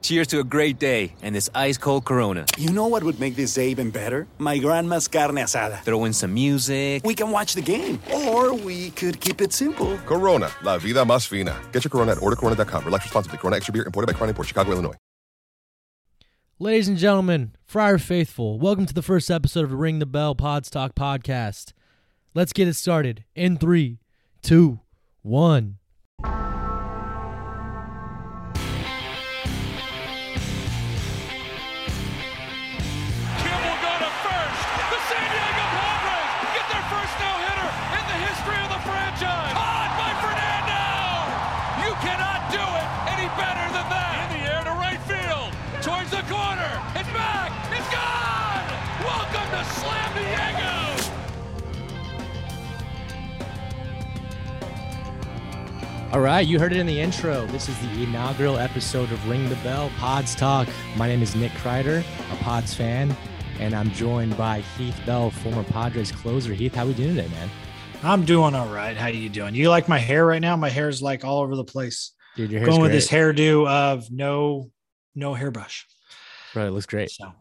Cheers to a great day and this ice cold Corona. You know what would make this day even better? My grandma's carne asada. Throw in some music. We can watch the game, or we could keep it simple. Corona, la vida más fina. Get your Corona at ordercorona.com. Relax responsibly. Corona Extra Beer, imported by Crown Port, Chicago, Illinois. Ladies and gentlemen, Friar Faithful, welcome to the first episode of Ring the Bell Podstock podcast. Let's get it started in three, two, one. All right, you heard it in the intro. This is the inaugural episode of Ring the Bell Pods Talk. My name is Nick Kreider, a Pods fan, and I'm joined by Heath Bell, former Padres closer. Heath, how we doing today, man? I'm doing all right. How are you doing? You like my hair right now? My hair is like all over the place. Dude, your hair's Going with this hairdo of no no hairbrush. Right, it looks great. So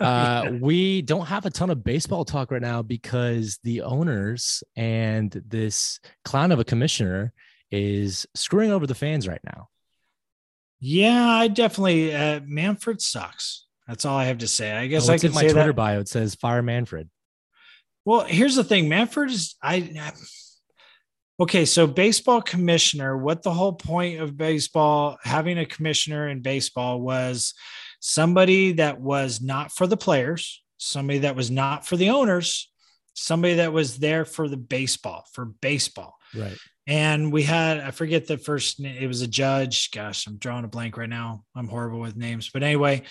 uh, we don't have a ton of baseball talk right now because the owners and this clown of a commissioner is screwing over the fans right now. yeah, I definitely uh, Manfred sucks. That's all I have to say. I guess Oh, I can in my say Twitter that. bio. It says fire Manfred. Well, here's the thing. Manfred is I. Okay, so baseball commissioner. What the whole point of baseball having a commissioner in baseball was somebody that was not for the players, somebody that was not for the owners, somebody that was there for the baseball for baseball. Right. And we had, I forget the first, it was a judge. Gosh, I'm drawing a blank right now. I'm horrible with names, but anyway,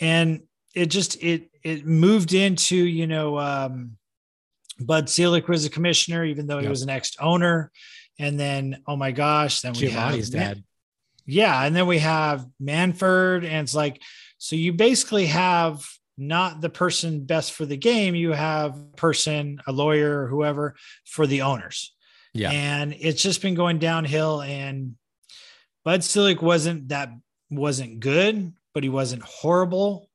and it just, it, it moved into, you know, um, Bud Selig was a commissioner, even though he Yep. was an ex owner. And then, oh my gosh, then we Giovanni's have, dad. yeah. And then we have Manfred. And it's like, so you basically have not the person best for the game, you have a person, a lawyer, or whoever for the owners. Yeah. And it's just been going downhill. And Bud Selig wasn't that wasn't good, but he wasn't horrible.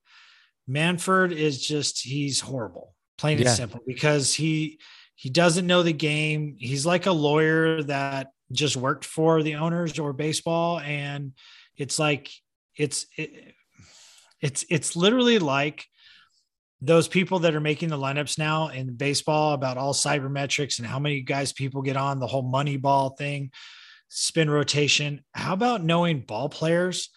Manfred is just he's horrible, plain Yeah. and simple, because he he doesn't know the game. He's like a lawyer that just worked for the owners or baseball, and it's like it's it, it's it's literally like those people that are making the lineups now in baseball about all sabermetrics and how many guys people get on the whole money ball thing, spin rotation. How about knowing ball players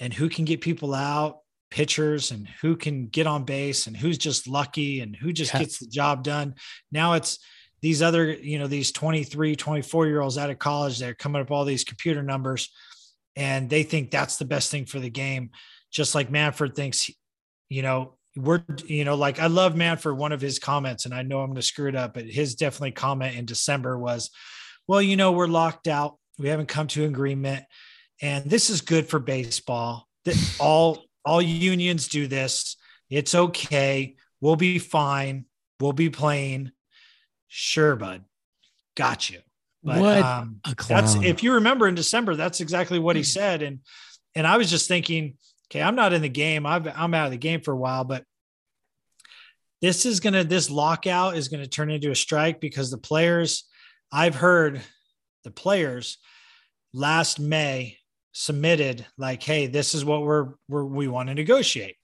and who can get people out, pitchers, and who can get on base and who's just lucky and who just Yeah. gets the job done? Now it's these other, you know, these 23, 24 year olds out of college, they're coming up all these computer numbers and they think that's the best thing for the game. Just like Manfred thinks, you know, we're, you know, like I love Manfred, one of his comments, and I know I'm going to screw it up, but his definitely comment in December was, well, you know, we're locked out. We haven't come to agreement. And this is good for baseball. That all all unions do this. It's okay. We'll be fine. We'll be playing. Sure, bud. Got you. But What um, that's if you remember in December, that's exactly what he said. And and I was just thinking, okay, I'm not in the game. I've, I'm out of the game for a while, but this is gonna this lockout is gonna turn into a strike because the players, I've heard the players last May submitted like, hey, this is what we're, we're we want to negotiate.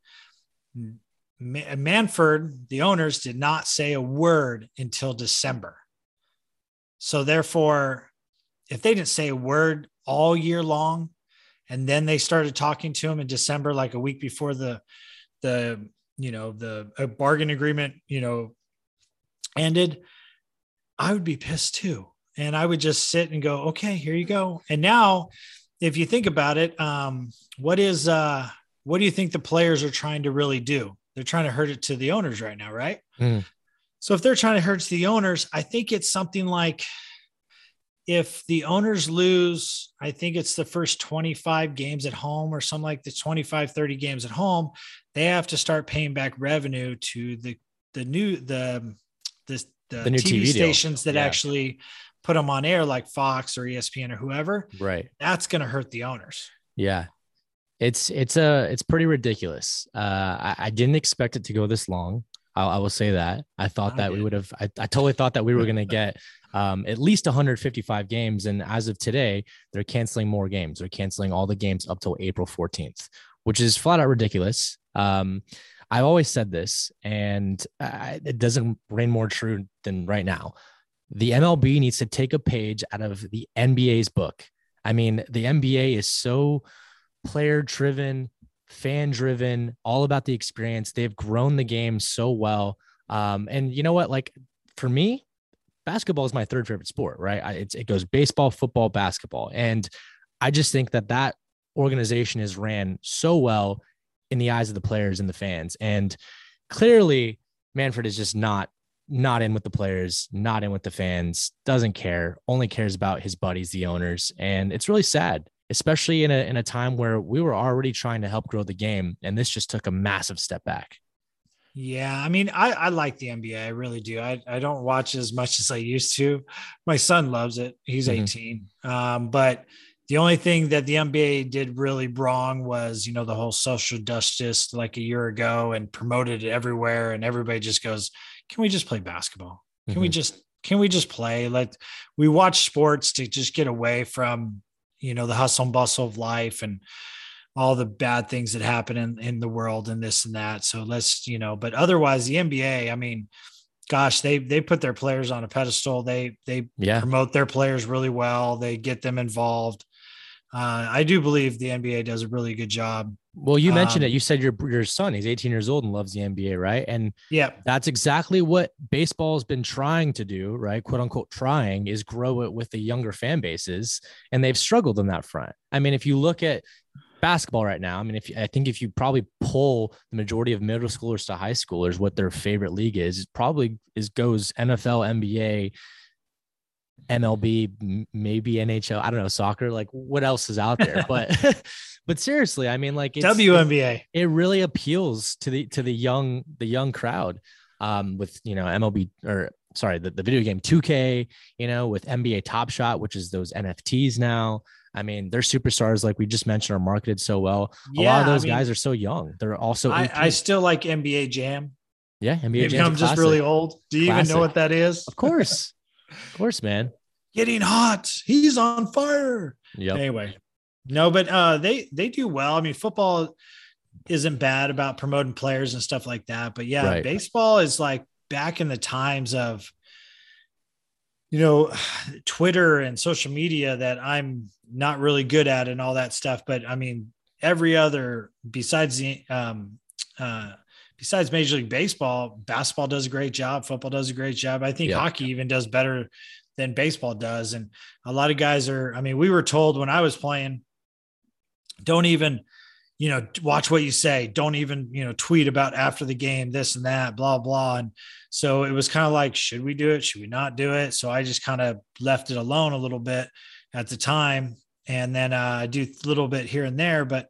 Ma- Manfred, the owners, did not say a word until December. So therefore, if they didn't say a word all year long, and then they started talking to him in December, like a week before the the you know the bargain agreement, you know, ended, I would be pissed too, and I would just sit and go, okay, here you go. And now if you think about it, um, what is uh, what do you think the players are trying to really do? They're trying to hurt it to the owners right now, right? Mm. So if they're trying to hurt the owners, I think it's something like if the owners lose, I think it's the first 25 games at home or something like the 25, 30 games at home, they have to start paying back revenue to the the new the the, the, The new TV, TV deal. stations that Yeah. actually put them on air like Fox or ESPN or whoever. Right. That's going to hurt the owners. Yeah. It's it's a it's pretty ridiculous. Uh, I, I didn't expect it to go this long. I, I will say that. I thought I that we would have. I, I totally thought that we were going to get um, at least 155 games, and as of today, they're canceling more games. They're canceling all the games up till April 14th, which is flat out ridiculous. Um, I've always said this, and I, it doesn't ring more true than right now. The MLB needs to take a page out of the NBA's book. I mean, the NBA is so player driven, fan driven, all about the experience. They've grown the game so well. Um, and you know what? Like for me, basketball is my third favorite sport, right? I, it goes baseball, football, basketball. And I just think that that organization is ran so well in the eyes of the players and the fans. And clearly, Manfred is just not not in with the players, not in with the fans, doesn't care, only cares about his buddies, the owners. And it's really sad, especially in a in a time where we were already trying to help grow the game. And this just took a massive step back. Yeah, I mean, I, I like the NBA. I really do. I, I don't watch as much as I used to. My son loves it. He's Mhm. 18. Um, but the only thing that the NBA did really wrong was, you know, the whole social justice like a year ago and promoted it everywhere. And everybody just goes, can we just play basketball? Can we Mhm. just, can we just play? Like we watch sports to just get away from, you know, the hustle and bustle of life and all the bad things that happen in, in the world and this and that. So let's, you know, but otherwise the NBA, I mean, gosh, they they put their players on a pedestal. They they Yeah. promote their players really well. They get them involved. Uh, I do believe the NBA does a really good job. Well, you mentioned Um, it. You said your your son, he's 18 years old and loves the NBA, right? And Yeah, that's exactly what baseball has been trying to do, right? Quote unquote, trying is grow it with the younger fan bases, and they've struggled on that front. I mean, if you look at basketball right now, I mean, if I think if you probably pull the majority of middle schoolers to high schoolers, what their favorite league is, it probably is goes NFL, NBA, MLB, maybe NHL. I don't know soccer. Like, what else is out there? But, but seriously, I mean, like, it's, WNBA. it really appeals to the to the young the young crowd um with you know MLB or sorry the, the video game 2K you know with NBA Top Shot which is those NFTs now I mean their superstars like we just mentioned are marketed so well a lot of I those mean, guys are so young they're also I, I still like NBA Jam. yeah NBA Maybe Jam's I'm just really old. Do you even know what that is? of course of course man Getting hot. He's on fire. Yeah. Anyway, no, but uh, they they do well. I mean, football isn't bad about promoting players and stuff like that. But yeah, Right. baseball is like back in the times of you know Twitter and social media that I'm not really good at and all that stuff. But I mean, every other besides the um, uh, besides Major League Baseball, basketball does a great job. Football does a great job. I think Yeah. hockey even does better than baseball does. And a lot of guys are, I mean, we were told when I was playing, don't even, you know, watch what you say. Don't even, you know, tweet about after the game, this and that, blah, blah. And so it was kind of like, should we do it? Should we not do it? So I just kind of left it alone a little bit at the time. And then uh, I do a little bit here and there, but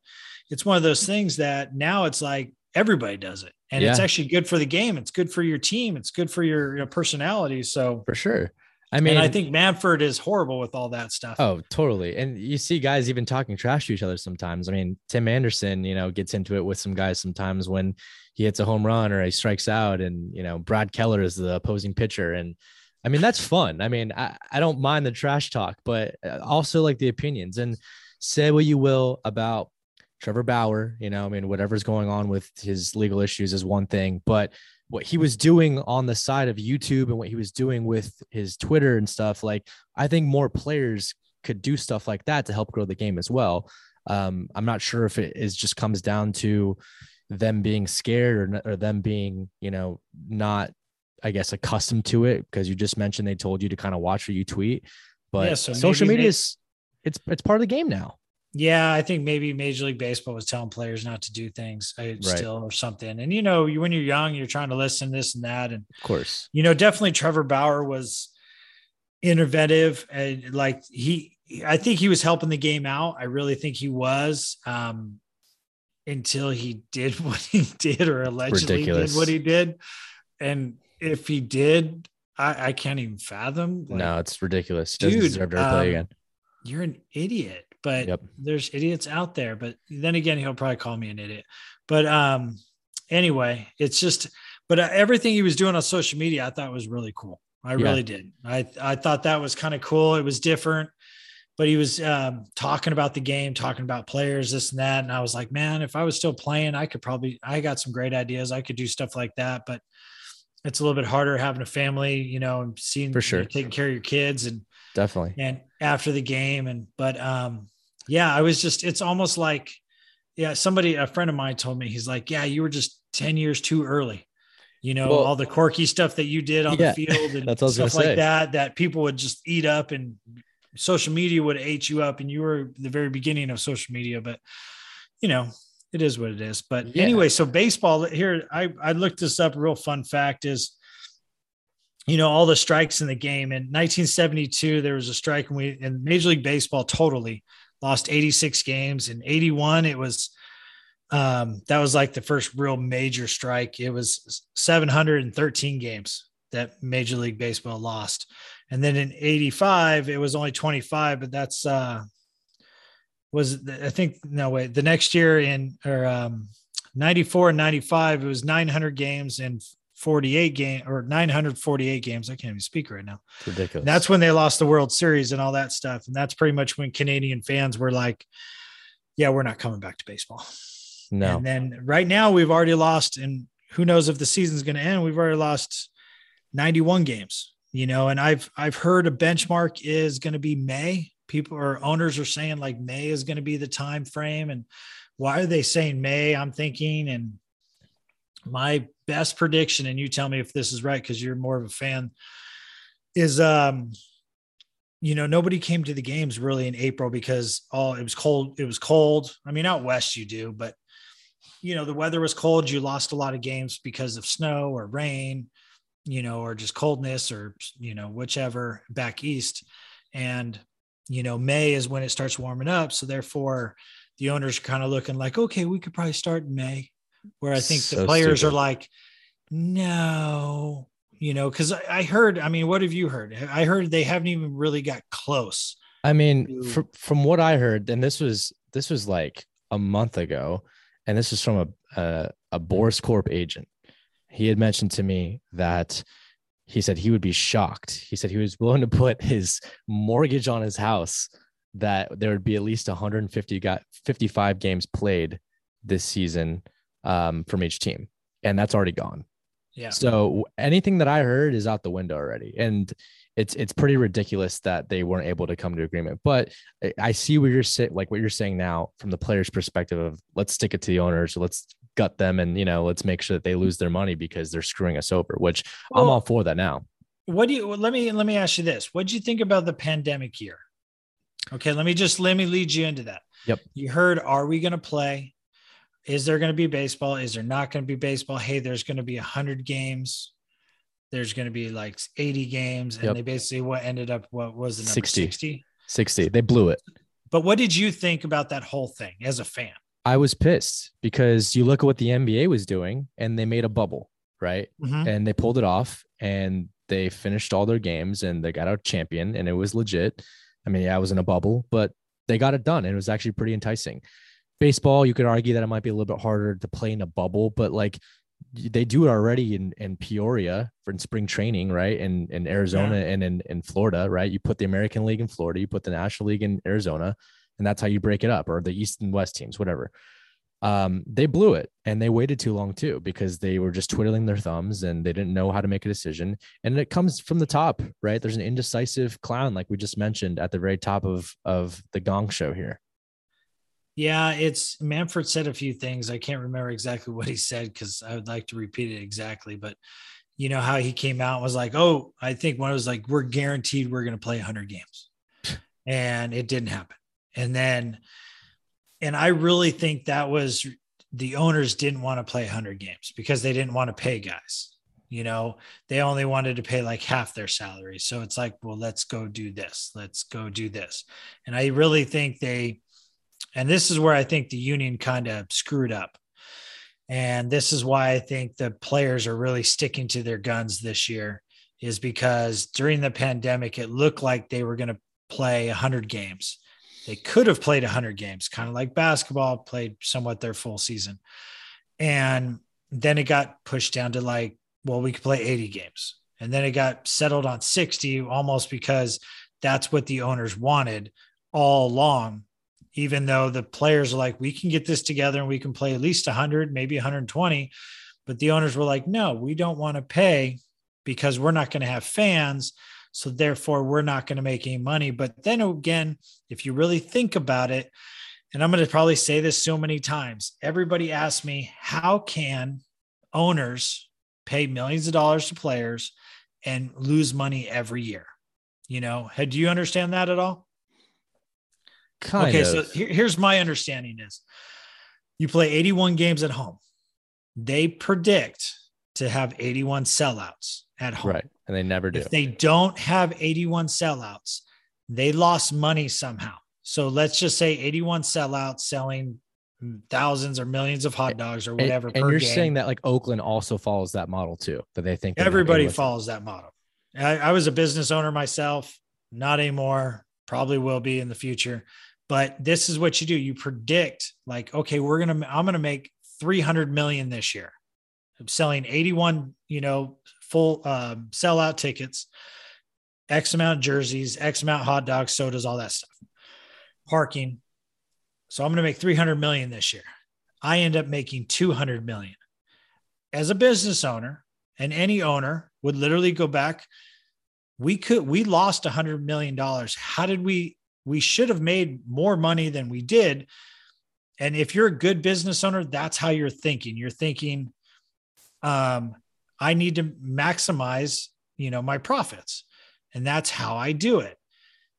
it's one of those things that now it's like everybody does it. And it's actually good for the game. It's good for your team. It's good for your, your personality. So for sure I mean and I think Manfred is horrible with all that stuff. Oh, totally. And you see guys even talking trash to each other sometimes. I mean, Tim Anderson, you know, gets into it with some guys sometimes when he hits a home run or he strikes out, and you know, Brad Keller is the opposing pitcher. And I mean, that's fun. I mean, I, I don't mind the trash talk, but uh, also like the opinions and say what you will about Trevor Bauer, you know, I mean, whatever's going on with his legal issues is one thing, but what he was doing on the side of YouTube and what he was doing with his Twitter and stuff, like I think more players could do stuff like that to help grow the game as well. Um, I'm not sure if it is just comes down to them being scared or, or them being, you know, not, I guess, accustomed to it because you just mentioned they told you to kind of watch what you tweet. But Yeah, so social media is it's it's part of the game now. Yeah, I think maybe Major League Baseball was telling players not to do things uh, still or something. And you know, you, when you're young, you're trying to listen to this and that. And Of course. you know, definitely Trevor Bauer was innovative and like he, I think he was helping the game out. I really think he was. Um, until he did what he did or allegedly Ridiculous. did what he did. And if he did, I, I can't even fathom. like, no, it's ridiculous. He doesn't Dude, deserve to play um, again. you're an idiot but Yep. there's idiots out there but then again he'll probably call me an idiot but um anyway it's just but uh, everything he was doing on social media i thought was really cool i Yeah. really did i i thought that was kind of cool it was different but he was um, talking about the game talking about players this and that and i was like man if i was still playing i could probably i got some great ideas i could do stuff like that but it's a little bit harder having a family you know and seeing For sure. taking care of your kids and Definitely. and after the game and but um yeah i was just it's almost like yeah somebody a friend of mine told me he's like yeah you were just 10 years too early you know Well- all the quirky stuff that you did on Yeah, the field and that's what I was gonna stuff like that that people would just eat up and social media would ate you up and you were the very beginning of social media but you know it is what it is but Yeah. anyway so baseball here i i looked this up real fun fact is you know all the strikes in the game. In 1972 there was a strike and we in major league baseball totally lost 86 games. In 81 it was um that was like the first real major strike. It was 713 games that major league baseball lost. And then in 85 it was only 25 but that's uh was i think no wait the next year in or um 94 and 95 it was 900 games and 48 game or 948 games i can't even speak right now It's ridiculous. and that's when they lost the world series and all that stuff and that's pretty much when canadian fans were like yeah we're not coming back to baseball no. and then right now we've already lost, and who knows if the season's going to end? We've already lost 91 games, you know, and I've I've heard a benchmark is going to be May. People or owners are saying like May is going to be the time frame. And why are they saying May? I'm thinking, and my best prediction, and you tell me if this is right because you're more of a fan, is um you know nobody came to the games really in april because all it was cold it was cold. I mean out west you do but you know the weather was cold. You lost a lot of games because of snow or rain you know or just coldness or you know whichever back east. And you know may is when it starts warming up. So therefore the owners are kind of looking like okay we could probably start in may where i think the So players are like no you know because I, I heard i mean what have you heard i heard they haven't even really got close I mean, from from what I heard, and this was this was like a month ago, and this is from a a, a Boras Corp agent. He had mentioned to me that he said he would be shocked. He said he was willing to put his mortgage on his house that there would be at least 150 got 55 games played this season um, from each team, and that's already gone. yeah So anything that I heard is out the window already, and it's it's pretty ridiculous that they weren't able to come to agreement. But I- see what you're saying, like what you're saying now from the players' perspective of let's stick it to the owners, let's gut them, and you know let's make sure that they lose their money because they're screwing us over. Which I'm all for that now. what do you well, let me let me ask you this what do you think about the pandemic year okay let me just let me lead you into that Yep. you heard are we going to play is there going to be baseball is there not going to be baseball hey there's going to be 100 games there's going to be like 80 games and Yep. they basically what ended up what was the number 60. 60 60, they blew it. but what did you think about that whole thing as a fan I was pissed because you look at what the NBA was doing, and they made a bubble, right? Mhm. and they pulled it off and they finished all their games and they got out champion and it was legit. I mean, yeah, I was in a bubble, but they got it done and it was actually pretty enticing. Baseball, you could argue that it might be a little bit harder to play in a bubble, but like they do it already in, in Peoria for in spring training, right? In in Arizona and in, in Florida, right? You put the American League in Florida, you put the National League in Arizona, and that's how you break it up, or the East and West teams, whatever um, they blew it and they waited too long too because they were just twiddling their thumbs and they didn't know how to make a decision. And it comes from the top, right? There's an indecisive clown, like we just mentioned at the very top of of the Gong Show here. Yeah, it's Manfred said a few things. I can't remember exactly what he said because I would like to repeat it exactly. But you know how he came out and was like, "Oh, I think one was like, we're guaranteed we're going to play 100 games," and it didn't happen. And then and I really think that was the owners didn't want to play 100 games because they didn't want to pay guys. You know, they only wanted to pay like half their salary. So it's like, well, let's go do this. Let's go do this. And I really think they, and this is where I think the union kind of screwed up. And this is why I think the players are really sticking to their guns this year, is because during the pandemic, it looked like they were going to play 100 games. They could have played 100 games, kind of like basketball, played somewhat their full season. And then it got pushed down to like, well, we could play 80 games. And then it got settled on 60 almost because that's what the owners wanted all along even though the players are like, we can get this together and we can play at least 100, maybe 120. But the owners were like, no, we don't want to pay because we're not going to have fans. So therefore, we're not going to make any money. But then again, if you really think about it, and I'm going to probably say this so many times, everybody asks me, how can owners pay millions of dollars to players and lose money every year? You know, do you understand that at all? Kind okay, of. so here, here's my understanding is you play 81 games at home. They predict to have 81 sellouts at home. right. And they never do. If they don't have 81 sellouts, they lost money somehow. So let's just say 81 sellouts selling thousands or millions of hot dogs or whatever. And, and you're game. saying that like Oakland also follows that model too, that they think everybody follows that model. I, I was a business owner myself, not anymore, probably will be in the future. But this is what you do. You predict like, okay, we're gonna I'm gonna make 300 million this year. I'm selling 81, you know, full um, sellout tickets, X amount of jerseys, X amount hot dogs, sodas, all that stuff. Parking. So I'm to make 300 million this year. I end up making 200 million. As a business owner, and any owner would literally go back, we could we lost 100 million dollars. How did we we should have made more money than we did? And if you're a good business owner, that's how you're thinking. You're thinking um I need to maximize, you know, my profits. And that's how I do it.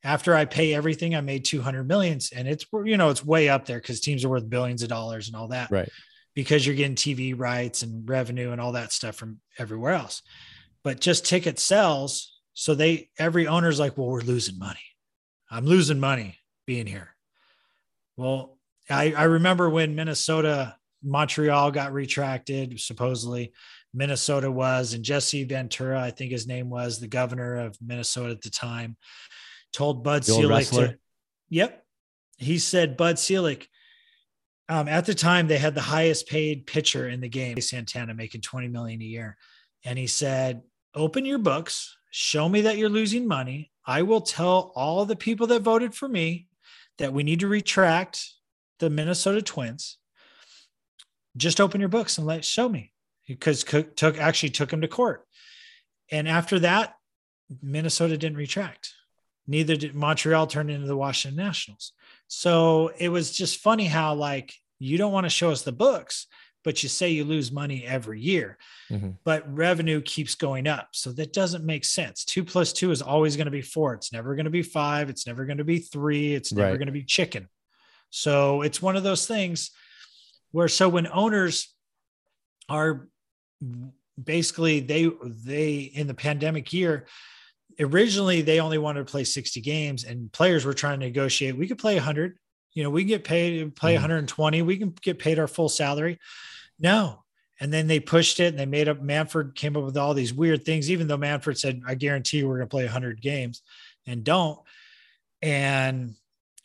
After I pay everything, I made 200 millions and it's, you know, it's way up there because teams are worth billions of dollars and all that. Right. Because you're getting TV rights and revenue and all that stuff from everywhere else. But just ticket sales. So they, every owner's like, well, we're losing money. I'm losing money being here. Well, I, I remember when Minnesota, Montreal got retracted, supposedly Minnesota was, and Jesse Ventura, I think his name was the governor of Minnesota at the time, told Bud Selig to, yep. He said, Bud Selig, um, at the time they had the highest paid pitcher in the game, Santana making 20 million a year. And he said, open your books, show me that you're losing money. I will tell all the people that voted for me that we need to retract the Minnesota Twins. Just open your books and let show me because Cook took actually took him to court. And after that, Minnesota didn't retract. Neither did Montreal turn into the Washington Nationals. So it was just funny how like you don't want to show us the books, but you say you lose money every year, Mhm. but revenue keeps going up. So that doesn't make sense. Two plus two is always going to be four. It's never going to be five. It's never going to be three. It's never Right. going to be chicken. So it's one of those things where so when owners are basically they they in the pandemic year originally they only wanted to play 60 games and players were trying to negotiate we could play 100 you know we can get paid to play Mhm. 120 we can get paid our full salary. No. And then they pushed it and they made up Manfred came up with all these weird things even though Manfred said i guarantee you we're going to play 100 games and don't. And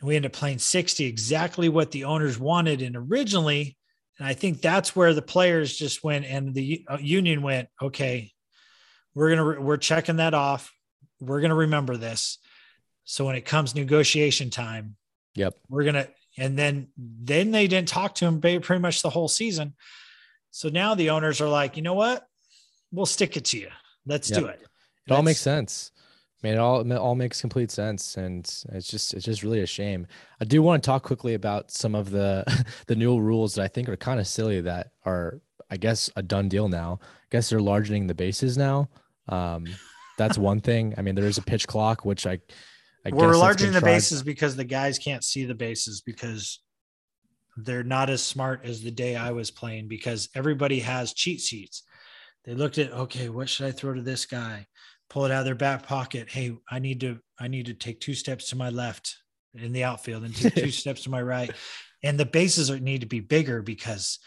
we ended up playing 60 exactly what the owners wanted and originally. And i think that's where the players just went and the uh, union went okay we're going to we're checking that off. We're going to remember this. So when it comes negotiation time Yep. we're going to and then then they didn't talk to him pretty much the whole season so now the owners are like you know what we'll stick it to you let's Yep. do it It all makes sense. I mean, it all it all makes complete sense, and it's just it's just really a shame. I do want to talk quickly about some of the the new rules that I think are kind of silly that are, I guess, a done deal now. I guess they're largening the bases now. Um, that's one thing. I mean, there is a pitch clock, which I, I we're enlarging the tried- bases because the guys can't see the bases because they're not as smart as the day I was playing because everybody has cheat sheets. They looked at, okay, what should I throw to this guy? Pull it out of their back pocket. Hey, I need to, I need to take two steps to my left in the outfield and take two steps to my right. And the bases are, need to be bigger because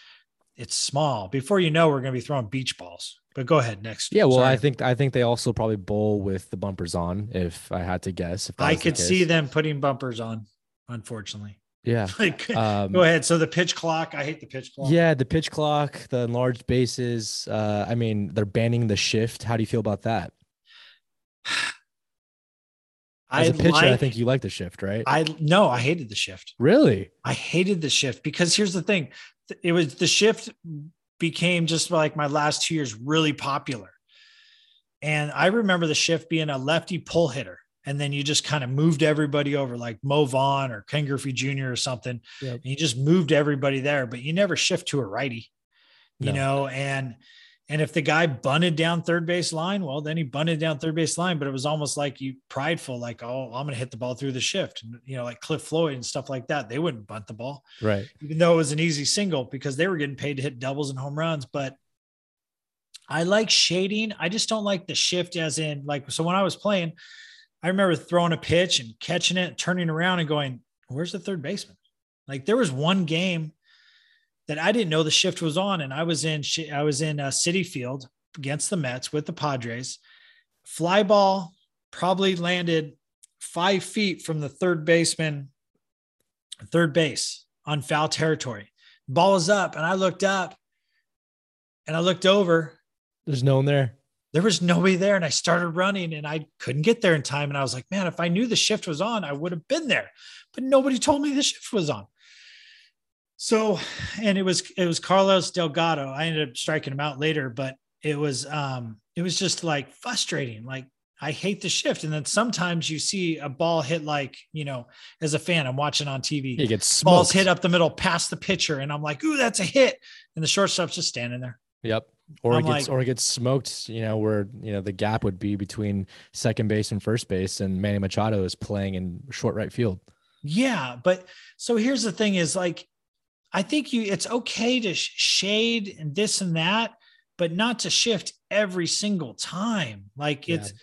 it's small. Before you know, we're going to be throwing beach balls. But go ahead next. Yeah, well, Sorry. I think I think they also probably bowl with the bumpers on. If I had to guess, if I was the could see them putting bumpers on. Unfortunately, Yeah. like Um, go ahead. So the pitch clock. I hate the pitch clock. Yeah, the pitch clock, the enlarged bases. Uh, I mean, they're banning the shift. How do you feel about that? As a pitcher, I think you like the shift, right? I no, I hated the shift. really? I hated the shift because here's the thing. It was the shift became just like my last two years really popular. And I remember the shift being a lefty pull hitter. And then you just kind of moved everybody over like Mo Vaughn or Ken Griffey Jr. or something. Yep. And you just moved everybody there, but you never shift to a righty, you No. know, and and if the guy bunted down third base line, well, then he bunted down third base line, but it was almost like you prideful, like, oh, I'm gonna hit the ball through the shift, you know, like Cliff Floyd and stuff like that. They wouldn't bunt the ball Right. even though it was an easy single because they were getting paid to hit doubles and home runs. But I like shading. I just don't like the shift as in like so when I was playing, I remember throwing a pitch and catching it, turning around and going, Where's the third baseman? Like there was one game that I didn't know the shift was on, and I was in I was in uh, Citi Field against the Mets with the Padres. Fly ball probably landed five feet from the third baseman, third base on foul territory. Ball is up, and I looked up, and I looked over. There's no one there. There was nobody there, and I started running, and I couldn't get there in time. And I was like, "Man, if I knew the shift was on, I would have been there." But nobody told me the shift was on. So, and it was it was Carlos Delgado. I ended up striking him out later, but it was um it was just like frustrating. Like I hate the shift, and then sometimes you see a ball hit like you know, as a fan, I'm watching on TV. He gets balls hit up the middle past the pitcher, and I'm like, "Ooh, that's a hit!" And the shortstop's just standing there. Yep. Or I'm it gets like- or it gets smoked, you know, where you know the gap would be between second base and first base, and Manny Machado is playing in short right field. Yeah, but so here's the thing: is like, I think you it's okay to shade and this and that, but not to shift every single time. Like Yeah. it's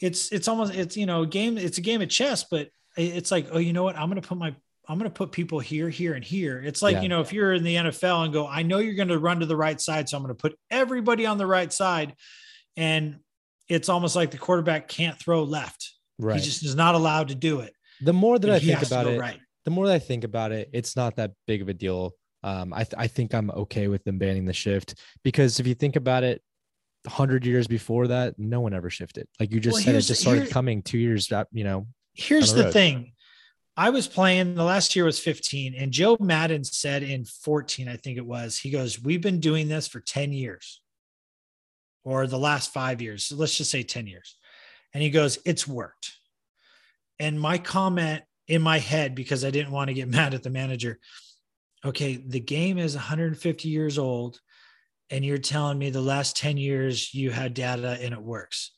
it's it's almost it's you know a game it's a game of chess, but it's like oh you know what I'm gonna put my I'm gonna put people here, here, and here. It's like Yeah. you know if you're in the NFL and go, I know you're gonna run to the right side, so I'm gonna put everybody on the right side, and it's almost like the quarterback can't throw left. Right. He just is not allowed to do it. the more that I think about it, right. The more that I think about it, it's not that big of a deal. Um, I, th- I think I'm okay with them banning the shift because if you think about it, 100 years before that, no one ever shifted. Like you just Well, said, it just started coming two years, you know. here's the the thing. I was playing the last year was 15, and Joe Maddon said in 14, I think it was, he goes, We've been doing this for 10 years or the last five years. So let's just say 10 years. And he goes, It's worked. And my comment in my head, because I didn't want to get mad at the manager, okay, the game is 150 years old, and you're telling me the last 10 years you had data and it works.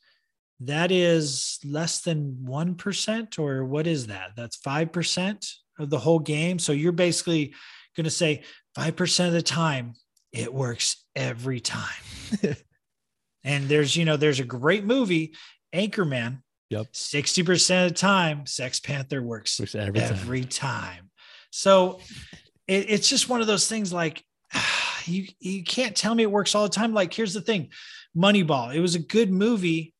That is less than 1% or what is that? That's 5% of the whole game? So you're basically going to say 5% of the time it works every time. And there's you know there's a great movie anchorman Yep. 60% of the time sex panther works Works every time. every time so it, it's just one of those things like you you can't tell me it works all the time like here's the thing moneyball it was a good movie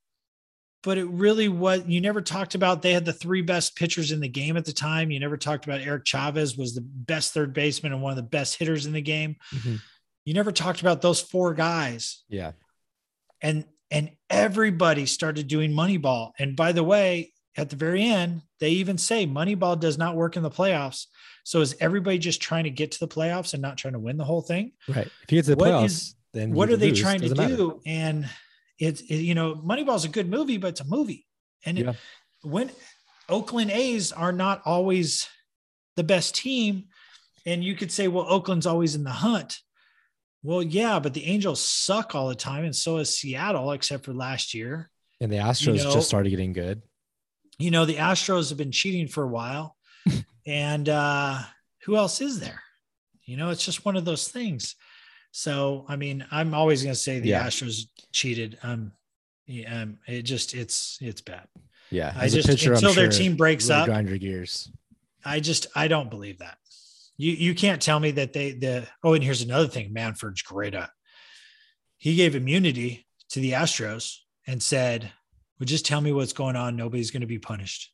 but it really was you never talked about they had the three best pitchers in the game at the time you never talked about eric chavez was the best third baseman and one of the best hitters in the game Mhm. you never talked about those four guys Yeah. and and everybody started doing moneyball. And by the way at the very end they even say moneyball does not work in the playoffs. So is everybody just trying to get to the playoffs and not trying to win the whole thing? Right. If you get to the What playoffs, is- then what are they trying to doesn't matter. do? And it's it, you know moneyball's a good movie but it's a movie. And it- when oakland a's are not always the best team and you could say well oakland's always in the hunt well yeah but the angels suck all the time and so is seattle except for last year And the Astros know- just started getting good. you know the astros have been cheating for a while and uh who else is there You know, it's just one of those things. So, I mean, I'm always going to say the Yeah. Astros cheated. Um, yeah, um, it just it's it's bad. Yeah. I just- pitcher, I'm until their sure team breaks really up- grind your gears. I just I don't believe that. You you can't tell me that they the oh and here's another thing Manfred's great at. He gave immunity to the Astros and said, "Well, just tell me what's going on. Nobody's going to be punished."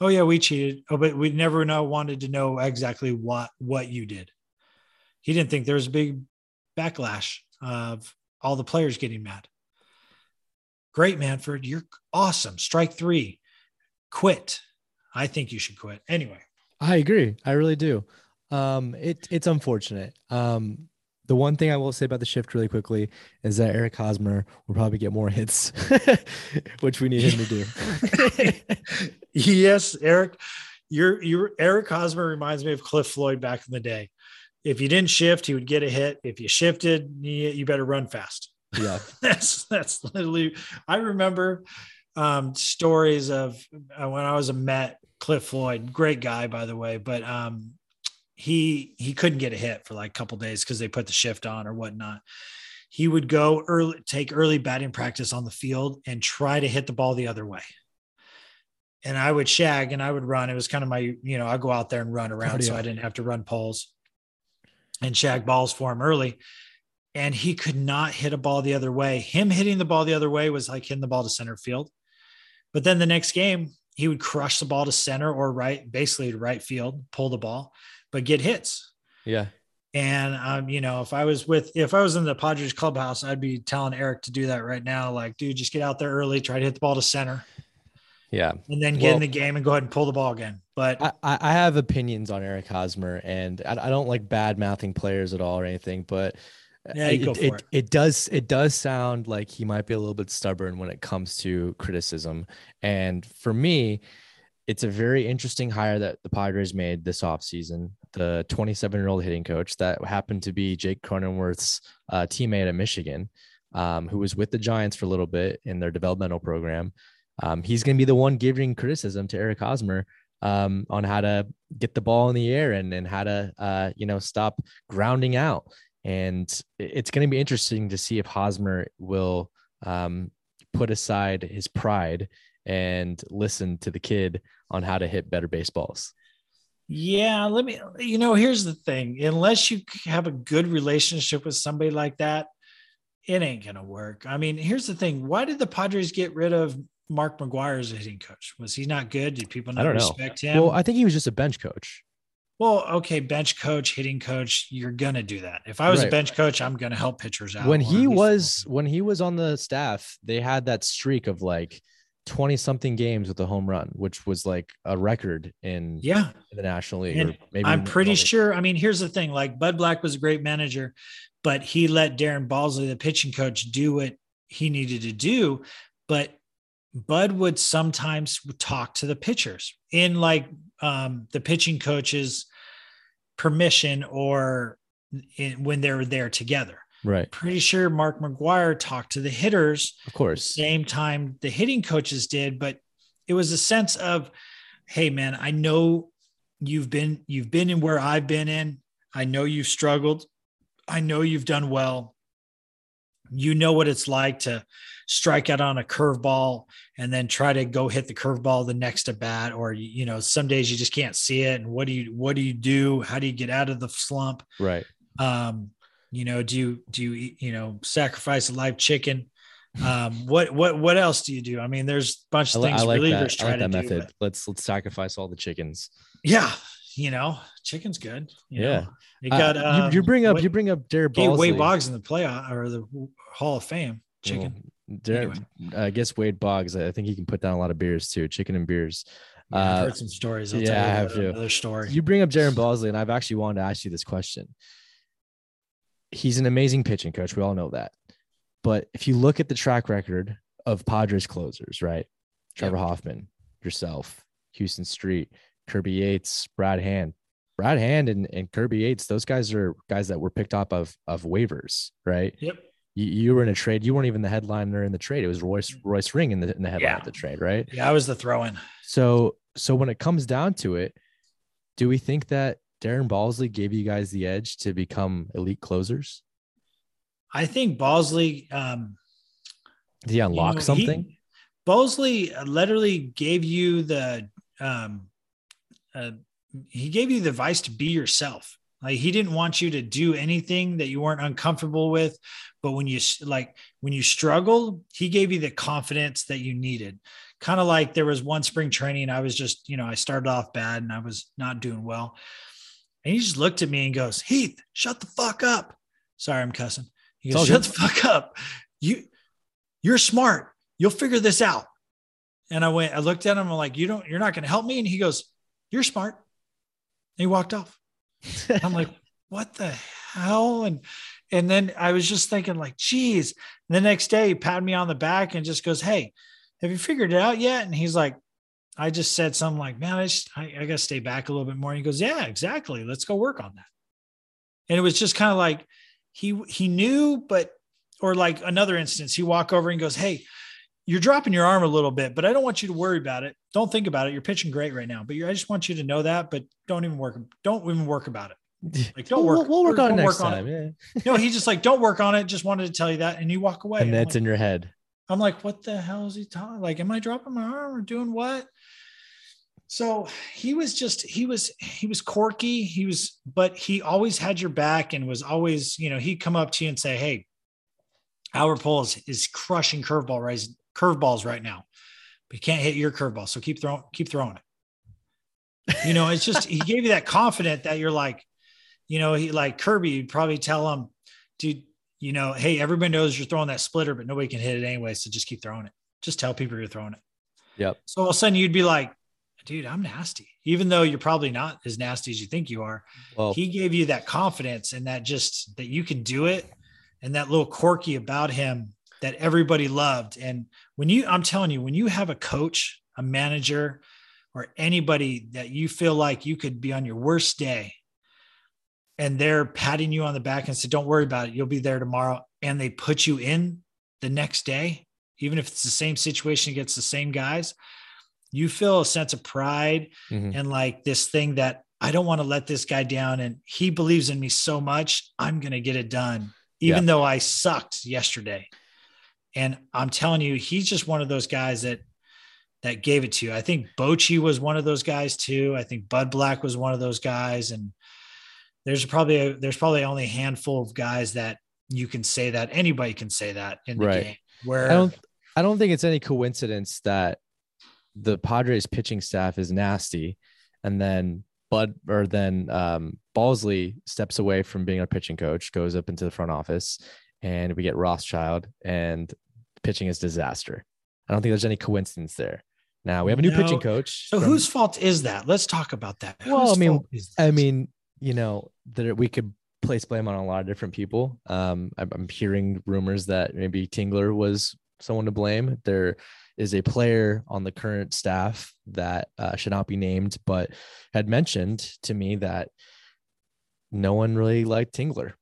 Oh yeah, we cheated. Oh, but we never know wanted to know exactly what what you did. He didn't think there was a big backlash of all the players getting mad. Great, Manfred. You're awesome. Strike three. Quit. I think you should quit. Anyway, I agree. I really do. Um, it it's unfortunate. Um, the one thing I will say about the shift really quickly is that Eric Hosmer will probably get more hits, which we need him to do. yes, Eric, you're you're Eric Hosmer reminds me of Cliff Floyd back in the day. If you didn't shift, he would get a hit. If you shifted, you, you better run fast. yeah. that's that's literally. I remember um, stories of uh, when I was a Met. Cliff Floyd, great guy by the way, but um, he he couldn't get a hit for like a couple days because they put the shift on or whatnot. He would go early, take early batting practice on the field and try to hit the ball the other way. And I would shag and I would run. It was kind of my, you know, I go out there and run around so I didn't have to run poles and shag balls for him early. And he could not hit a ball the other way. Him hitting the ball the other way was like hitting the ball to center field. But then the next game, he would crush the ball to center or right, basically to right field, pull the ball, but get hits. Yeah. And um, you know, if I was with if I was in the Padres clubhouse, I'd be telling Eric to do that right now. Like, dude, just get out there early, try to hit the ball to center, Yeah. and then get Well- in the game and go ahead and pull the ball again. But I, I have opinions on Eric Hosmer, and I, I don't like bad mouthing players at all or anything, but Yeah, it, go for it, it. it does it does sound like he might be a little bit stubborn when it comes to criticism. And for me, it's a very interesting hire that the Padres made this offseason. The 27 year old hitting coach that happened to be Jake Cronenworth's uh, teammate at Michigan, um, who was with the Giants for a little bit in their developmental program. Um, he's going to be the one giving criticism to Eric Hosmer um, on how to get the ball in the air and, and how to, uh, you know, stop grounding out. And it's going to be interesting to see if Hosmer will um, put aside his pride and listen to the kid on how to hit better baseballs. yeah, let me. You know, here's the thing: unless you have a good relationship with somebody like that, it ain't gonna work. I mean, here's the thing: why did the Padres get rid of Mark McGwire as a hitting coach? Was he not good? Did people not don't know. respect him? Well, I think he was just a bench coach. Well, okay, bench coach, hitting coach, you're gonna do that. If I was Right. a bench coach, I'm gonna help pitchers out. when he was when he was on the staff, they had that streak of like 20 something games with a home run, which was like a record in, yeah, in the National League. And or maybe I'm pretty sure. I mean, here's the thing: like Bud Black was a great manager, but he let Darren Balsley, the pitching coach, do what he needed to do. But Bud would sometimes talk to the pitchers in like um, the pitching coaches permission or in, when they were there together. Right. Pretty sure Mark McGwire talked to the hitters Of course. same time the hitting coaches did but it was a sense of hey man i know you've been you've been in where i've been in i know you've struggled i know you've done well you know what it's like to strike out on a curveball and then try to go hit the curveball the next at bat or you know some days you just can't see it and what do you what do you do how do you get out of the slump Right. um you know do you do you eat- you know sacrifice a live chicken um what what what else do you do i mean there's a bunch of things I like relievers that. I try like that to method. do Let's let's sacrifice all the chickens. yeah you know chicken's good you Yeah. know. it Uh, got you- um, you, bring up Wade- you bring up gave Balsley. Wade Boggs in the playoff or the Hall of Fame chicken Well, Jared- I guess Wade Boggs. I think he can put down a lot of beers too, chicken and beers. Yeah, I've Uh, heard some stories I'll yeah, tell you I have too. another story You bring up Darren Balsley, and I've actually wanted to ask you this question. He's an amazing pitching coach. We all know that. But if you look at the track record of Padres closers, right? Trevor Hoffman, yourself, Huston Street, Kirby Yates, Brad Hand. Brad Hand and, and Kirby Yates, those guys are guys that were picked up of of waivers, right? yep You, you were in a trade. You weren't even the headliner in the trade. It was Royce Royce Ring in the in the headline Yeah. of the trade, right? yeah i was the throw-in So so when it comes down to it, do we think that Darren Balsley gave you guys the edge to become elite closers? I think Balsley um, Did he unlock you know, something? He, Balsley literally gave you the um, uh, he gave you the advice to be yourself. Like he didn't want you to do anything that you weren't uncomfortable with, but when you like when you struggled, he gave you the confidence that you needed. Kind of like there was one spring training, I was just you know I started off bad and I was not doing well, and he just looked at me and goes, "Heath, shut the fuck up." Sorry, I'm cussing. He goes, "Shut the fuck up. You you're smart. You'll figure this out." And I went, I looked at him. I'm like, "You don't. You're not going to help me." And he goes, "You're smart." And he walked off. I'm like, what the hell? And and then I was just thinking, like, geez. And the next day, he patted me on the back and just goes, Hey, have you figured it out yet? And he's like, I just said something like, Man, I just I, I gotta stay back a little bit more. And he goes, Yeah, exactly. Let's go work on that. And it was just kind of like he he knew, but or like another instance, he walk over and goes, Hey, you're dropping your arm a little bit, but I don't want you to worry about it. Don't think about it. You're pitching great right now, but I just want you to know that, but don't even work. Don't even work about it. Like, don't we'll, work. We'll, work on it next on time. Yeah. no, he's just like, don't work on it. Just wanted to tell you that. And you walk away. And that's like, in your head. I'm like, what the hell is he talking? Like, am I dropping my arm or doing what? So he was just, he was, he was quirky. He was, but he always had your back and was always, you know, he'd come up to you and say, Hey, Albert Pujols is crushing curveball right, curveballs right now, but he can't hit your curveball. So keep throwing, keep throwing it. You know, it's just, he gave you that confident that you're like, you know, he like Kirby, you'd probably tell him, dude, you know, hey, everybody knows you're throwing that splitter, but nobody can hit it anyway. So just keep throwing it. Just tell people you're throwing it. Yep. So all of a sudden you'd be like, dude, I'm nasty, even though you're probably not as nasty as you think you are. Well, he gave you that confidence and that just that you can do it and that little quirky about him that everybody loved. And when you, I'm telling you, when you have a coach, a manager, or anybody that you feel like you could be on your worst day and they're patting you on the back and say, don't worry about it. You'll be there tomorrow. And they put you in the next day, even if it's the same situation against the same guys, you feel a sense of pride Mhm. and like this thing that I don't want to let this guy down. And he believes in me so much, I'm going to get it done, even though I sucked yesterday. And I'm telling you, he's just one of those guys that that gave it to you. I think Bochy was one of those guys too. I think Bud Black was one of those guys. And there's probably a, there's probably only a handful of guys that you can say that anybody can say that in the Right. game. Where I don't I don't think it's any coincidence that the Padres pitching staff is nasty and then Bud or then um Balsley steps away from being a pitching coach, goes up into the front office, and we get Rothschild and pitching is disaster. I don't think there's any coincidence there. Now we have a new pitching coach. so from- whose fault is that? Let's talk about that. Well, Whose I mean, I mean, you know, that we could place blame on a lot of different people. Um, I'm, I'm hearing rumors that maybe Tingler was someone to blame. There is a player on the current staff that uh, should not be named, but had mentioned to me that no one really liked Tingler.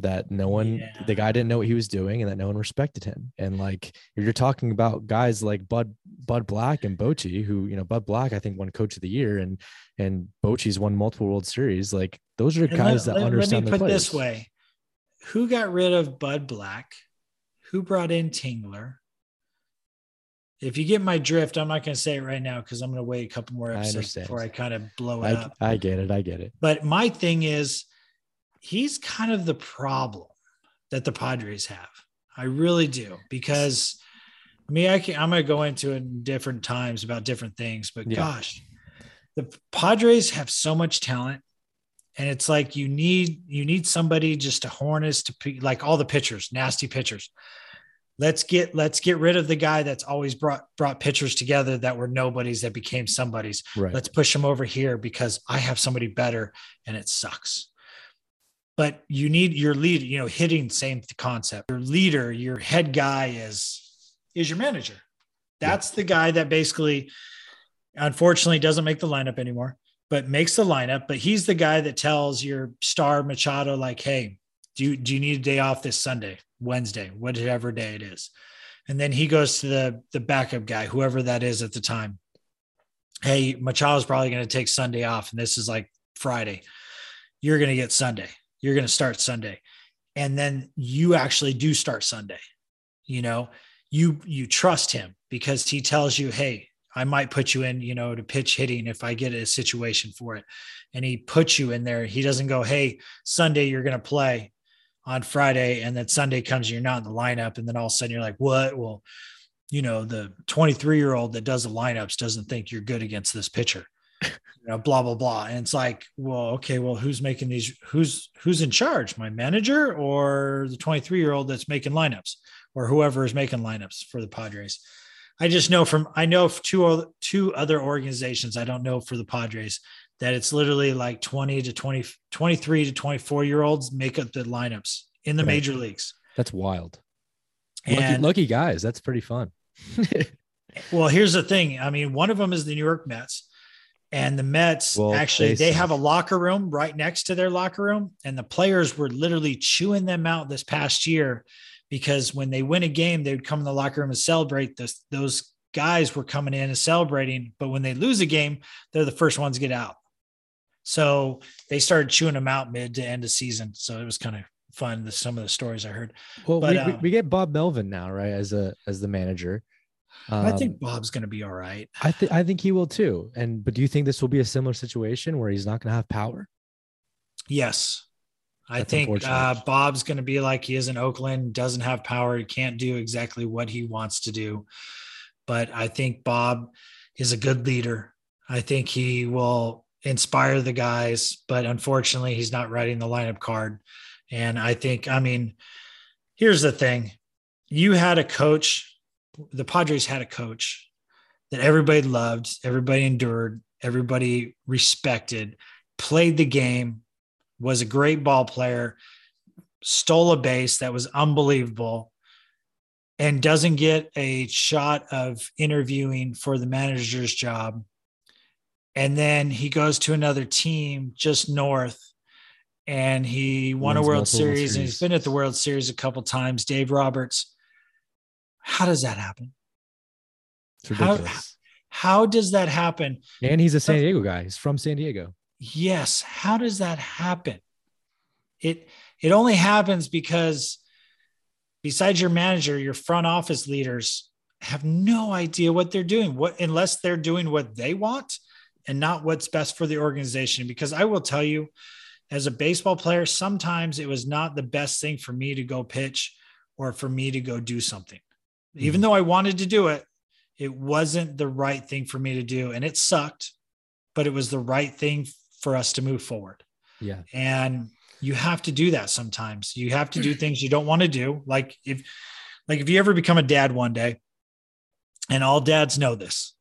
That no one, the guy didn't know what he was doing, and that no one respected him. And like you're talking about guys like Bud Bud Black and Bochy, who you know Bud Black I think won Coach of the Year, and and Bochy's won multiple World Series. Like those are And guys let, that let- understand Let me put it this way: Who got rid of Bud Black? Who brought in Tingler? If you get my drift, I'm not going to say it right now because I'm going to wait a couple more episodes understand. before I kind of blow it I, up. I get it. I get it. But my thing is, he's kind of the problem that the Padres have. I really do because I mean, I can, I'm going to go into it in different times about different things, but Yeah. gosh, the Padres have so much talent. And it's like you need you need somebody just to harness to like all the pitchers, nasty pitchers. Let's get let's get rid of the guy that's always brought brought pitchers together that were nobodies that became somebodies Right. let's push them over here because I have somebody better and it sucks. But you need your lead, you know, hitting same concept. Your leader, your head guy is is your manager. That's the guy that basically unfortunately doesn't make the lineup anymore, but makes the lineup. But he's the guy that tells your star Machado, like, hey, do you do you need a day off this Sunday, Wednesday, whatever day it is? And then he goes to the the backup guy, whoever that is at the time hey, Machado's probably going to take Sunday off, and this is like Friday. You're going to get Sunday. You're going to start Sunday. And then you actually do start Sunday. You know, you you trust him because he tells you, "Hey, I might put you in, you know, to pitch hitting if I get a situation for it." And he puts you in there. He doesn't go, "Hey, Sunday you're going to play." on Friday, and then Sunday comes, and you're not in the lineup, and then all of a sudden you're like, "What?" Well, you know, the 23 year old that does the lineups doesn't think you're good against this pitcher. You know, blah blah blah, and it's like, well, okay, well, who's making these? Who's who's in charge? My manager or the 23 year old that's making lineups, or whoever is making lineups for the Padres? I just know from I know two two other organizations. I don't know for the Padres that it's literally like 20 to 20, 23 to 24 year olds make up the lineups in the right. major leagues. That's wild. And lucky, lucky guys. That's pretty fun. well, here's the thing. I mean, one of them is the New York Mets. And the Mets well, actually they, they have a locker room right next to their locker room. And the players were literally chewing them out this past year because when they win a game, they would come in the locker room and celebrate this, those guys were coming in and celebrating. But when they lose a game, they're the first ones to get out. So they started chewing them out mid to end of season. So it was kind of fun. The, some of the stories I heard. Well, but, we, uh, we, get Bob Melvin now, right? As a, as the manager. Um, I think Bob's going to be all right. I think, I think he will too. And, but do you think this will be a similar situation where he's not going to have power? Yes. I That's think uh, Bob's going to be like he is in Oakland, doesn't have power. He can't do exactly what he wants to do. But I think Bob is a good leader. I think he will inspire the guys, but unfortunately, he's not writing the lineup card. And I think, I mean, here's the thing you had a coach, the Padres had a coach that everybody loved, everybody endured, everybody respected, played the game, was a great ball player, stole a base that was unbelievable, and doesn't get a shot of interviewing for the manager's job. And then he goes to another team just north and he won a world series, series, and he's been at the world series a couple times. Dave roberts how does that happen? It's how, how does that happen? And he's a san uh, diego guy. He's from san diego. Yes. How does that happen? It it only happens because besides your manager your front office leaders have no idea what they're doing what unless they're doing what they want and not what's best for the organization. Because I will tell you, as a baseball player, sometimes it was not the best thing for me to go pitch or for me to go do something. Mm-hmm. Even though I wanted to do it, it wasn't the right thing for me to do. And it sucked, but it was the right thing for us to move forward. Yeah. And you have to do that sometimes. You have to do things you don't want to do. Like if like if you ever become a dad one day, and all dads know this,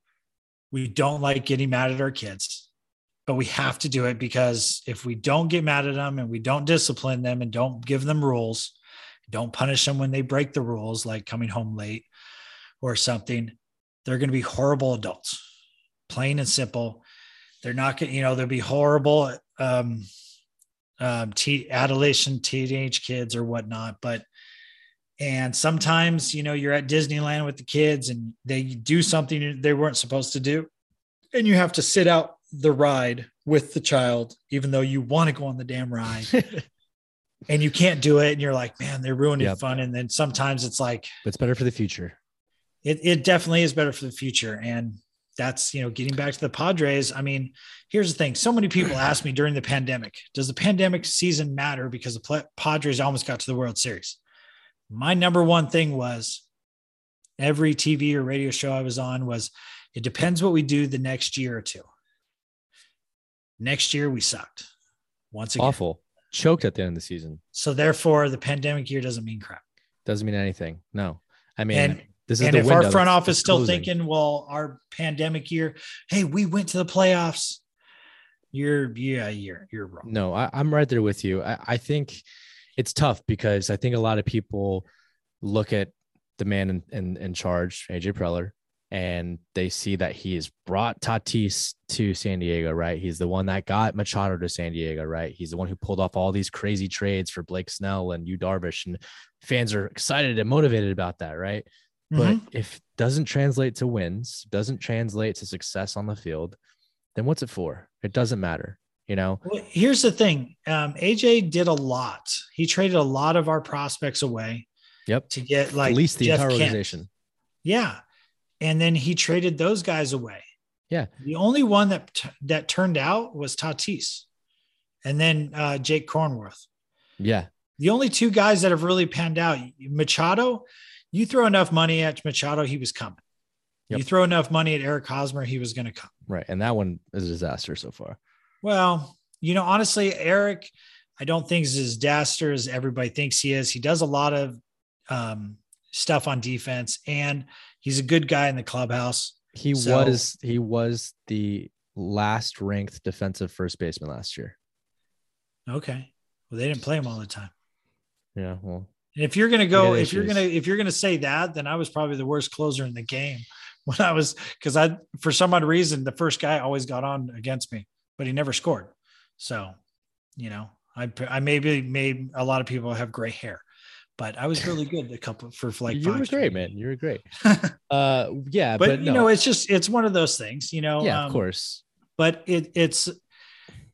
we don't like getting mad at our kids, but we have to do it because if we don't get mad at them and we don't discipline them and don't give them rules, don't punish them when they break the rules, like coming home late or something, they're going to be horrible adults, plain and simple. They're not going you know, they'll be horrible um, um, te- adolescent, teenage kids or whatnot. But and sometimes, you know, you're at Disneyland with the kids and they do something they weren't supposed to do. And you have to sit out the ride with the child, even though you want to go on the damn ride. and you can't do it. And you're like, man, they're ruining yep. fun. And then sometimes it's like, but it's better for the future. It, it definitely is better for the future. And that's, you know, getting back to the Padres. I mean, here's the thing. So many people asked me during the pandemic, does the pandemic season matter because the Padres almost got to the World Series? my number one thing was every TV or radio show I was on was it depends what we do the next year or two. Next year we sucked. Once again. Awful. Choked at the end of the season. So therefore the pandemic year doesn't mean crap. Doesn't mean anything. No. I mean and, this is and if our front office still closing. thinking, well, our pandemic year, hey, we went to the playoffs. You're yeah, you're you're wrong. No, I, am right there with you. I, I think it's tough because I think a lot of people look at the man in, in, in charge, AJ Preller, and they see that he has brought Tatis to San Diego, right? He's the one that got Machado to San Diego, right? He's the one who pulled off all these crazy trades for Blake Snell and Yu Darvish, and fans are excited and motivated about that, right? Mm-hmm. But if doesn't translate to wins, doesn't translate to success on the field, then what's it for? It doesn't matter. You know, Well, here's the thing. Um, AJ did a lot. He traded a lot of our prospects away yep. to get like At least the Jeff entire Kent. organization. Yeah. And then he traded those guys away. Yeah. The only one that t- that turned out was Tatis. And then uh, Jake Cronenworth. Yeah. The only two guys that have really panned out, Machado, you throw enough money at Machado, he was coming. Yep. You throw enough money at Eric Hosmer, he was going to come. Right. And that one is a disaster so far. Well, you know, honestly, Eric, I don't think is as daster as everybody thinks he is. He does a lot of um, stuff on defense, and he's a good guy in the clubhouse. He So- was he was the last ranked defensive first baseman last year. Okay, well, they didn't play him all the time. Yeah. Well, if you're gonna go, if you're gonna if you're gonna say that, then I was probably the worst closer in the game when I was because I for some odd reason the first guy always got on against me, but he never scored. So, you know, I I maybe made a lot of people have gray hair, but I was really good a couple for like you five were straight great, man. You were great. uh, yeah, but, but, you no. know, it's just it's one of those things, you know. yeah, um, of course. But it it's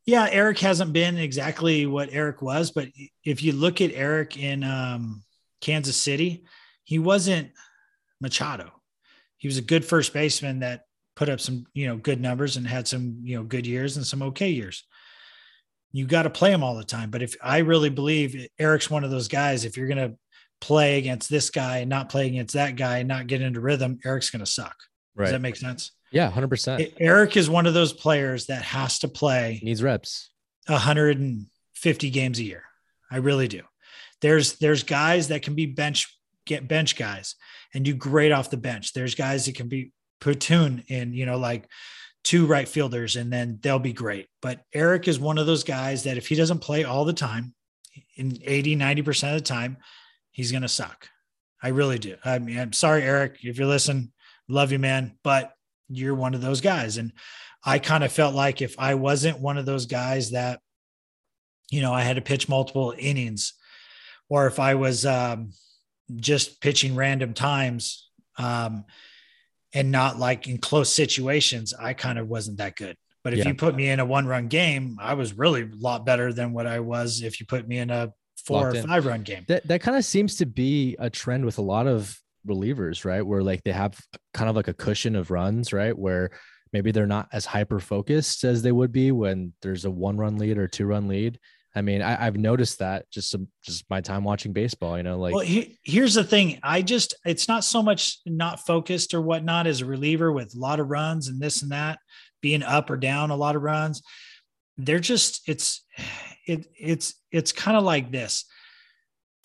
yeah, Eric hasn't been exactly what Eric was, but if you look at Eric in um, Kansas City, he wasn't Machado. He was a good first baseman that put up some, you know, good numbers and had some, you know, good years and some okay years. You got to play him all the time. But if I really believe Eric's one of those guys, if you're going to play against this guy and not play against that guy and not get into rhythm, Eric's going to suck. Does that make sense? yeah, hundred percent. Eric is one of those players that has to play Needs reps. 150 games a year. I really do. There's there's guys that can be bench get bench guys and do great off the bench. There's guys that can be platoon in, you know, like two right fielders and then they'll be great. But Eric is one of those guys that if he doesn't play all the time, in 80, 90% of the time, he's going to suck. I really do. I mean, I'm sorry, Eric, if you listen, love you, man, but you're one of those guys. And I kind of felt like if I wasn't one of those guys that, you know, I had to pitch multiple innings, or if I was um, just pitching random times um, and not like in close situations, I kind of wasn't that good. But if Yeah. you put me in a one run game, I was really a lot better than what I was if you put me in a four Locked or in. five run game. That that kind of seems to be a trend with a lot of relievers, right? Where like they have kind of like a cushion of runs, right? Where maybe they're not as hyper focused as they would be when there's a one run lead or two run lead. I mean, I, I've noticed that just some, just my time watching baseball. You know, like well, he, here's the thing. I just, it's not so much not focused or whatnot as a reliever with a lot of runs and this and that, being up or down a lot of runs. They're just, it's, it, it's, it's kind of like this.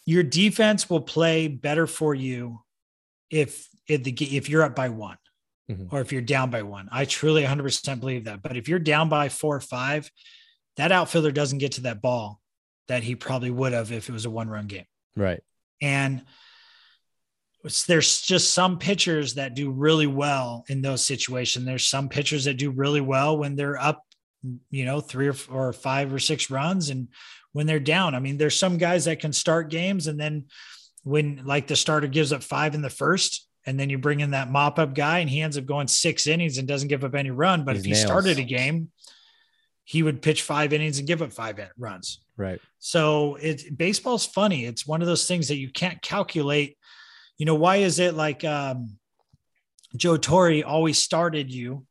Your defense will play better for you if, if the, if you're up by one Mhm. or if you're down by one. I truly 100% believe that. But if you're down by four or five, that outfielder doesn't get to that ball that he probably would have if it was a one run game. right, And it's- there's just some pitchers that do really well in those situations. There's some pitchers that do really well when they're up, you know, three or, four or five or six runs, and when they're down. I mean, there's some guys that can start games, and then when like the starter gives up five in the first, and then you bring in that mop up guy, and he ends up going six innings and doesn't give up any run. But He if he nails. started a game, he would pitch five innings and give up five runs. right. So it baseball's funny. It's one of those things that you can't calculate. You know, why is it like um, Joe Torre always started you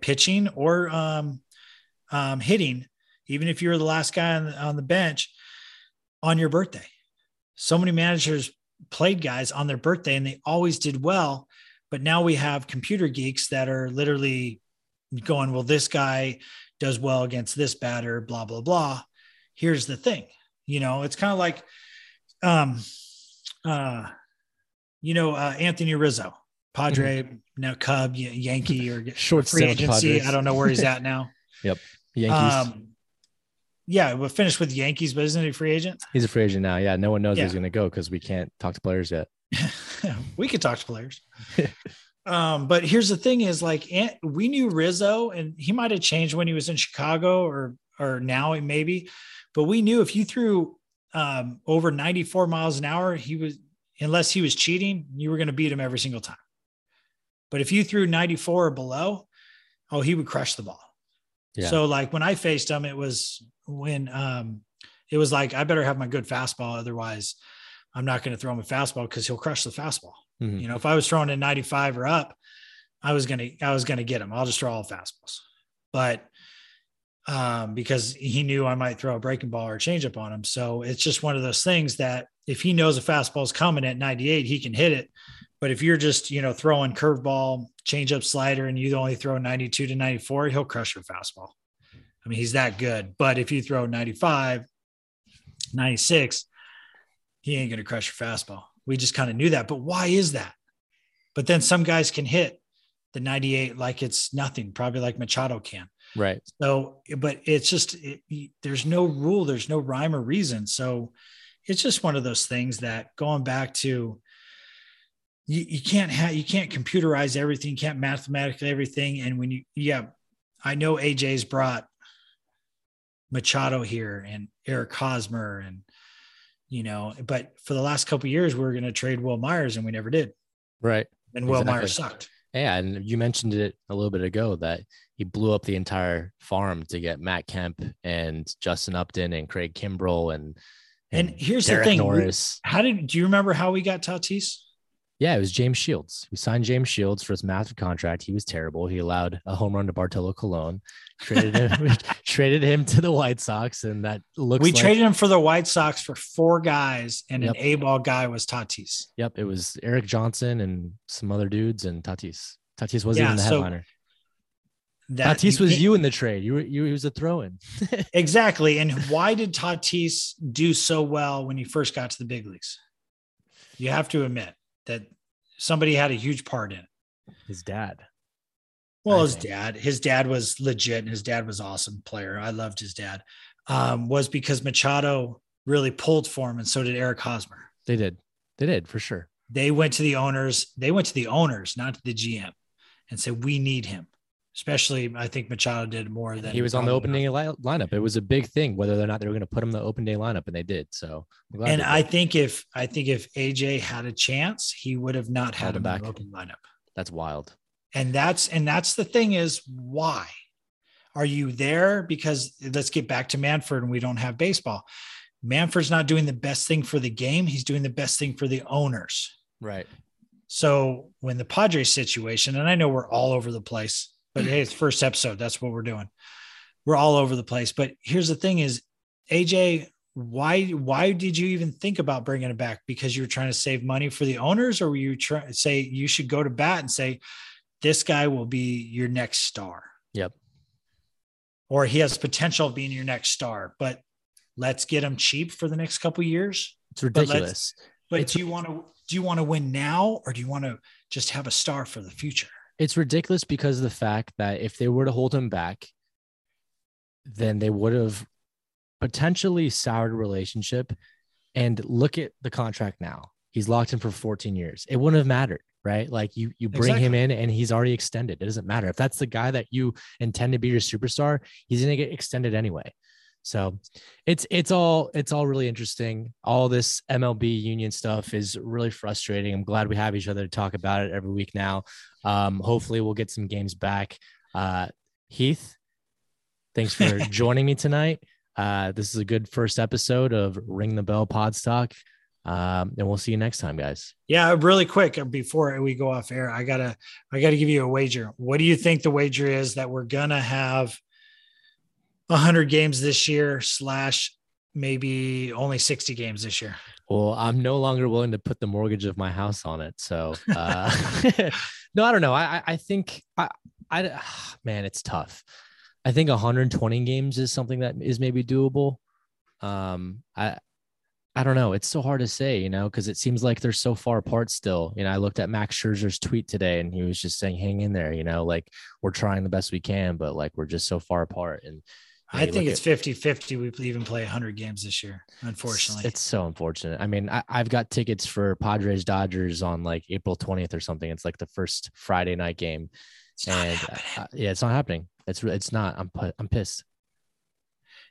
pitching or um, um, hitting, even if you were the last guy on the, on the bench on your birthday? So many managers played guys on their birthday and they always did well. But now we have computer geeks that are literally going, well, this guy does well against this batter, blah, blah, blah here's the thing you know it's kind of like um uh you know uh anthony rizzo padre now cub yankee or Short free stint with the agency Padres. i don't know where he's at now yep. Yankees. um yeah we'll finish with yankees but isn't he a free agent He's a free agent now. Yeah, no one knows where he's going to go because we can't talk to players yet. we could talk to players. Um, but here's the thing: is like we knew Rizzo, and he might have changed when he was in Chicago, or or now maybe. But we knew if you threw um, over 94 miles an hour, he was unless he was cheating, you were going to beat him every single time. But if you threw 94 or below, oh, he would crush the ball. Yeah. So like when I faced him, it was when um it was like I better have my good fastball, otherwise I'm not going to throw him a fastball because he'll crush the fastball. Mhm. You know, if I was throwing a 95 or up, I was gonna I was gonna get him. I'll just throw all fastballs. But um, because he knew I might throw a breaking ball or a changeup on him. So it's just one of those things that if he knows a fastball is coming at 98, he can hit it. But if you're just, you know, throwing curveball, changeup slider, and you only throw 92 to 94, he'll crush your fastball. I mean, he's that good. But if you throw 95, 96, he ain't going to crush your fastball. We just kind of knew that. But why is that? But then some guys can hit the 98 like it's nothing, probably like Machado can. Right. So, but it's just, it, there's no rule, there's no rhyme or reason. So it's just one of those things that going back to, you, you can't have, you can't computerize everything, you can't mathematically everything. And when you, yeah, I know AJ's brought Machado here and Eric Hosmer and, you know, but for the last couple years, we were going to trade Wil Myers and we never did. Right. And Wil Myers sucked. Yeah, and you mentioned it a little bit ago that he blew up the entire farm to get Matt Kemp and Justin Upton and Craig Kimbrel and And here's the thing, Norris. How did, do you remember how we got Tatis? Yeah, it was James Shields. We signed James Shields for his massive contract. He was terrible. He allowed a home run to Bartolo Colon. Traded him, traded him to the White Sox, and that looks. we like, traded him for the White Sox for four guys, and Yep. an A ball guy was Tatis. Yep, it was Erik Johnson and some other dudes, and Tatis. Tatis wasn't Yeah, even the so headliner. That Tatis was you in the trade. You were you. He was a throw-in. exactly. And why did Tatis do so well when he first got to the big leagues? You have to admit that somebody had a huge part in it. His dad. Well, I his think. dad, his dad was legit, and his dad was awesome player. I loved his dad. Um, was because Machado really pulled for him, and so did Eric Hosmer. They did. They did for sure. They went to the owners. They went to the owners, not to the GM, and said, "We need him." Especially, I think Machado did more than he was on the opening day li- lineup. It was a big thing whether or not they were going to put him in the open day lineup, and they did. So, And I did. think if I think if AJ had a chance, he would have not had him him in the back. open lineup. that's wild. And that's and that's the thing is why are you there? Because let's get back to Manfred, and we don't have baseball. Manfred's not doing the best thing for the game. He's doing the best thing for the owners. Right. So when the Padres situation, and I know we're all over the place, but hey, it's first episode. That's what we're doing. We're all over the place. But here's the thing: is AJ, why why did you even think about bringing it back? Because you were trying to save money for the owners, or were you trying say you should go to bat and say this guy will be your next star, Yep. or he has potential of being your next star, but let's get him cheap for the next couple years. It's ridiculous. But It's- do you want to do you want to win now, or do you want to just have a star for the future? It's ridiculous because of the fact that if they were to hold him back, then they would have potentially soured a relationship. And look at the contract now. He's locked in for 14 years. It wouldn't have mattered, right? Like you you bring him in and he's already extended. It doesn't matter. If that's the guy that you intend to be your superstar, he's gonna get extended anyway. So it's it's all it's all really interesting. All this MLB union stuff is really frustrating. I'm glad we have each other to talk about it every week now. Um, hopefully we'll get some games back. Uh, Heath, thanks for joining me tonight. Uh, this is a good first episode of Ring the Bell Pod Talk. Um, and we'll see you next time, guys. Yeah, really quick uh, before we go off air, I gotta I gotta give you a wager. What do you think the wager is that we're gonna have hundred games this year slash maybe only 60 games this year? Well, I'm no longer willing to put the mortgage of my house on it. So, uh, no, I don't know. I, I- I think I, I, man, it's tough. I think 120 games is something that is maybe doable. Um, I, I don't know. It's so hard to say, you know, because it seems like they're so far apart still. You know, I looked at Max Scherzer's tweet today and he was just saying, hang in there, you know, like we're trying the best we can, but like we're just so far apart. And I think it's 50 50. We even play 100 games this year, unfortunately. It's so unfortunate. I mean, I, I've got tickets for Padres Dodgers on like April 20th or something. It's like the first Friday night game. It's and happening. uh, yeah, it's not happening. It's it's not. I'm I'm pissed.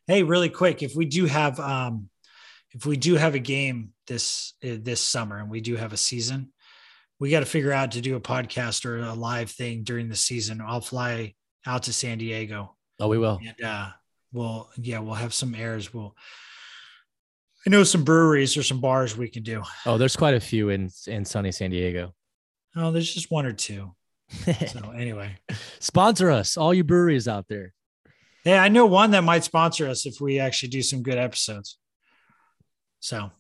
hey, really quick, if we do have um if we do have a game this uh, this summer and we do have a season, we got to figure out to do a podcast or a live thing during the season. I'll fly out to San Diego Oh, we will. And uh, we'll yeah, we'll have some airs. We'll I know some breweries or some bars we can do. Oh, there's quite a few in in sunny San Diego. Oh, there's just one or two. So anyway, Sponsor us, all you breweries out there. yeah, I know one that might sponsor us if we actually do some good episodes. So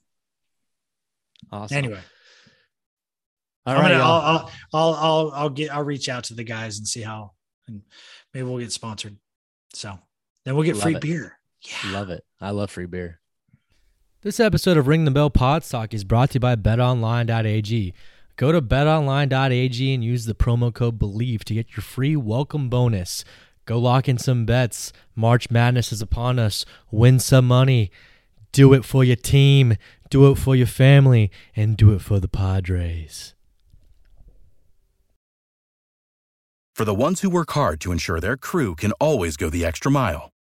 Awesome. anyway, all right, gonna. I'll, I'll I'll I'll I'll get I'll reach out to the guys and see how, and maybe we'll get sponsored. So then we'll get Love free it. beer. Yeah. Love it. I love free beer. This episode of Ring the Bell Podstock is brought to you by betonline.ag. Go to betonline.ag and use the promo code BELIEVE to get your free welcome bonus. Go lock in some bets. March Madness is upon us. Win some money. Do it for your team. Do it for your family. And do it for the Padres. For the ones who work hard to ensure their crew can always go the extra mile,